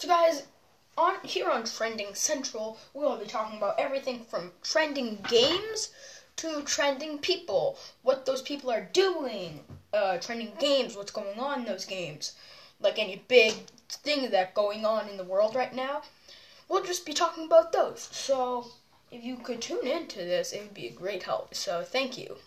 So, guys, on here on Trending Central, we'll be talking about everything from trending games to trending people, what those people are doing, uh, trending games, what's going on in those games, like any big thing that going on in the world right now. We'll just be talking about those. So, if you could tune into this, it would be a great help. So, thank you.